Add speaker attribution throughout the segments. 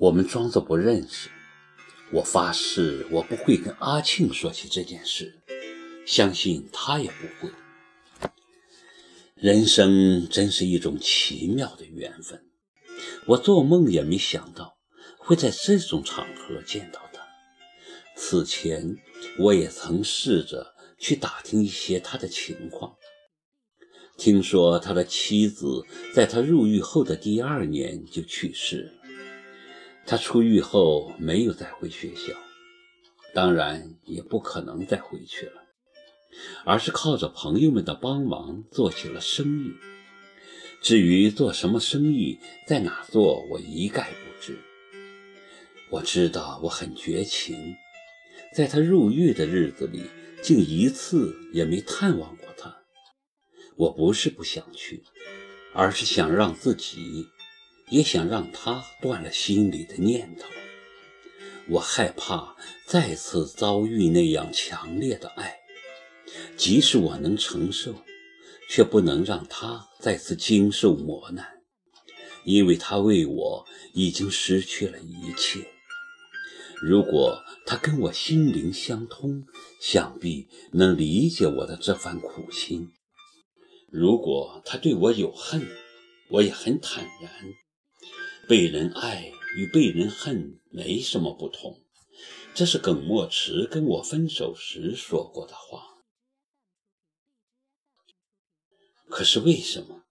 Speaker 1: 我们装作不认识。我发誓，我不会跟阿庆说起这件事，相信他也不会。人生真是一种奇妙的缘分，我做梦也没想到会在这种场合见到他。此前，我也曾试着去打听一些他的情况，听说他的妻子在他入狱后的第二年就去世了。他出狱后没有再回学校，当然也不可能再回去了，而是靠着朋友们的帮忙做起了生意。至于做什么生意，在哪做，我一概不知。我知道我很绝情，在他入狱的日子里，竟一次也没探望过他。我不是不想去，而是想让自己。也想让他断了心里的念头。我害怕再次遭遇那样强烈的爱，即使我能承受，却不能让他再次经受磨难，因为他为我已经失去了一切。如果他跟我心灵相通，想必能理解我的这番苦心。如果他对我有恨，我也很坦然。被人爱与被人恨没什么不同，这是耿墨池跟我分手时说过的话。可是为什么，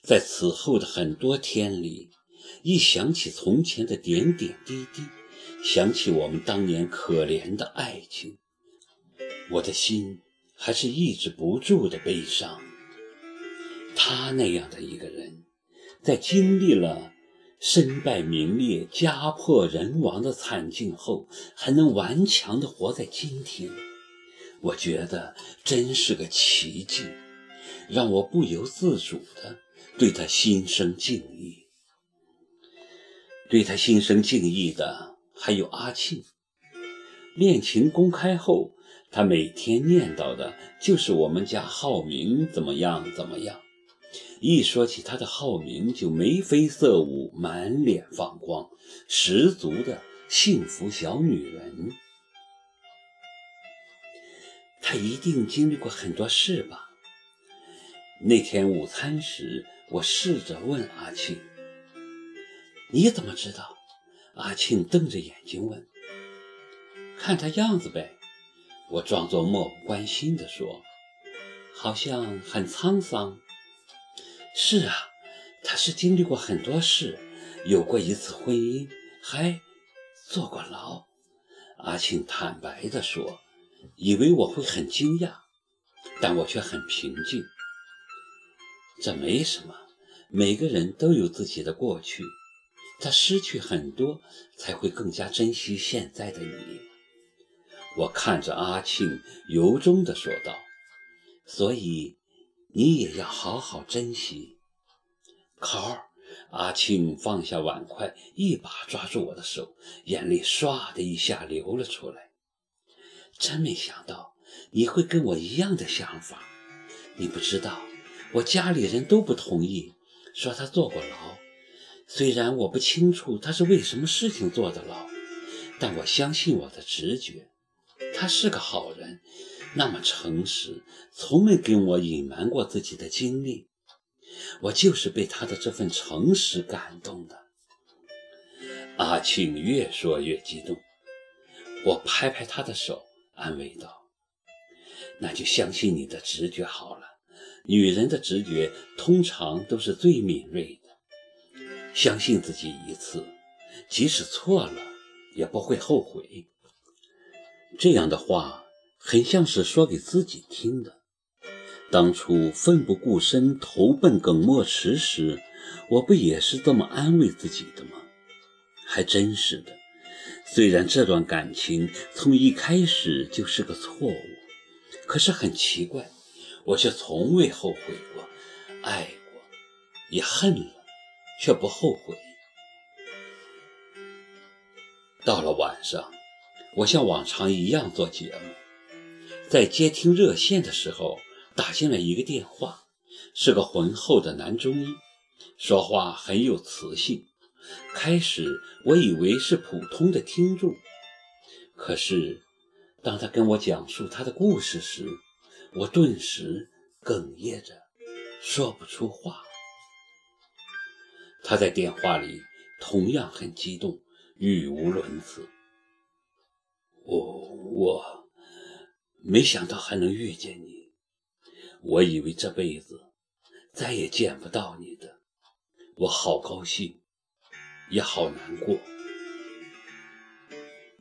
Speaker 1: 在此后的很多天里，一想起从前的点点滴滴，想起我们当年可怜的爱情，我的心还是抑制不住的悲伤。他那样的一个人，在经历了……身败名裂、家破人亡的惨境后，还能顽强地活在今天，我觉得真是个奇迹，让我不由自主地对他心生敬意。对他心生敬意的还有阿庆。恋情公开后，他每天念叨的就是我们家浩明怎么样怎么样。一说起她的浩明，就眉飞色舞，满脸放光，十足的幸福小女人。她一定经历过很多事吧？那天午餐时，我试着问阿庆：“你怎么知道？”阿庆瞪着眼睛问：“看他样子呗。”我装作漠不关心地说：“好像很沧桑。”是啊，他是经历过很多事，有过一次婚姻，还坐过牢。阿庆坦白地说，以为我会很惊讶，但我却很平静。这没什么，每个人都有自己的过去，他失去很多，才会更加珍惜现在的你。我看着阿庆，由衷地说道：“所以。”你也要好好珍惜，考儿。阿庆放下碗筷，一把抓住我的手，眼泪唰的一下流了出来。真没想到你会跟我一样的想法。你不知道，我家里人都不同意，说他坐过牢。虽然我不清楚他是为什么事情坐的牢，但我相信我的直觉，他是个好人。那么诚实，从没跟我隐瞒过自己的经历，我就是被他的这份诚实感动的。阿庆越说越激动，我拍拍他的手，安慰道：“那就相信你的直觉好了，女人的直觉通常都是最敏锐的。相信自己一次，即使错了，也不会后悔。”这样的话。很像是说给自己听的。当初奋不顾身投奔耿墨池时，我不也是这么安慰自己的吗？还真是的。虽然这段感情从一开始就是个错误，可是很奇怪，我却从未后悔过。爱过，也恨了，却不后悔。到了晚上，我像往常一样做节目。在接听热线的时候，打进来一个电话，是个浑厚的男中医，说话很有磁性，开始我以为是普通的听众，可是当他跟我讲述他的故事时，我顿时哽咽着，说不出话。他在电话里同样很激动，语无伦次。我我没想到还能遇见你，我以为这辈子再也见不到你的，我好高兴，也好难过。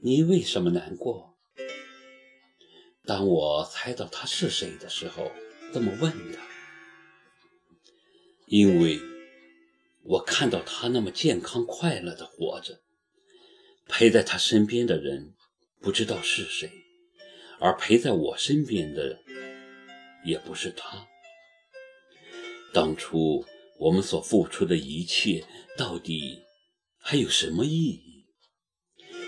Speaker 1: 你为什么难过？当我猜到他是谁的时候，这么问他，因为我看到他那么健康快乐的活着，陪在他身边的人。不知道是谁，而陪在我身边的也不是他。当初我们所付出的一切，到底还有什么意义？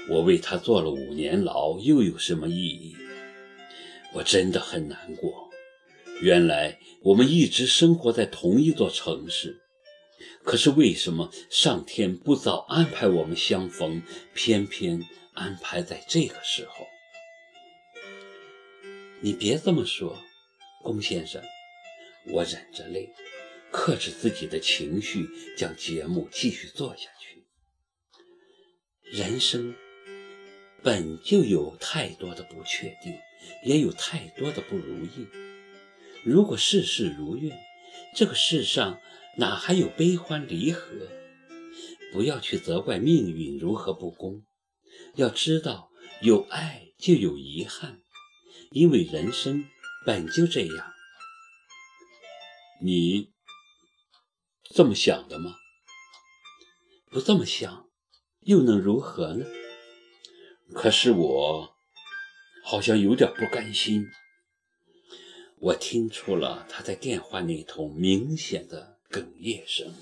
Speaker 1: 我为他坐了五年牢，又有什么意义？我真的很难过。原来我们一直生活在同一座城市，可是为什么上天不早安排我们相逢，偏偏……安排在这个时候，你别这么说，龚先生。我忍着泪，克制自己的情绪，将节目继续做下去。人生本就有太多的不确定，也有太多的不如意。如果事事如愿，这个世上哪还有悲欢离合？不要去责怪命运如何不公。要知道，有爱就有遗憾，因为人生本就这样。你这么想的吗？不这么想，又能如何呢？可是我好像有点不甘心。我听出了他在电话那头明显的哽咽声。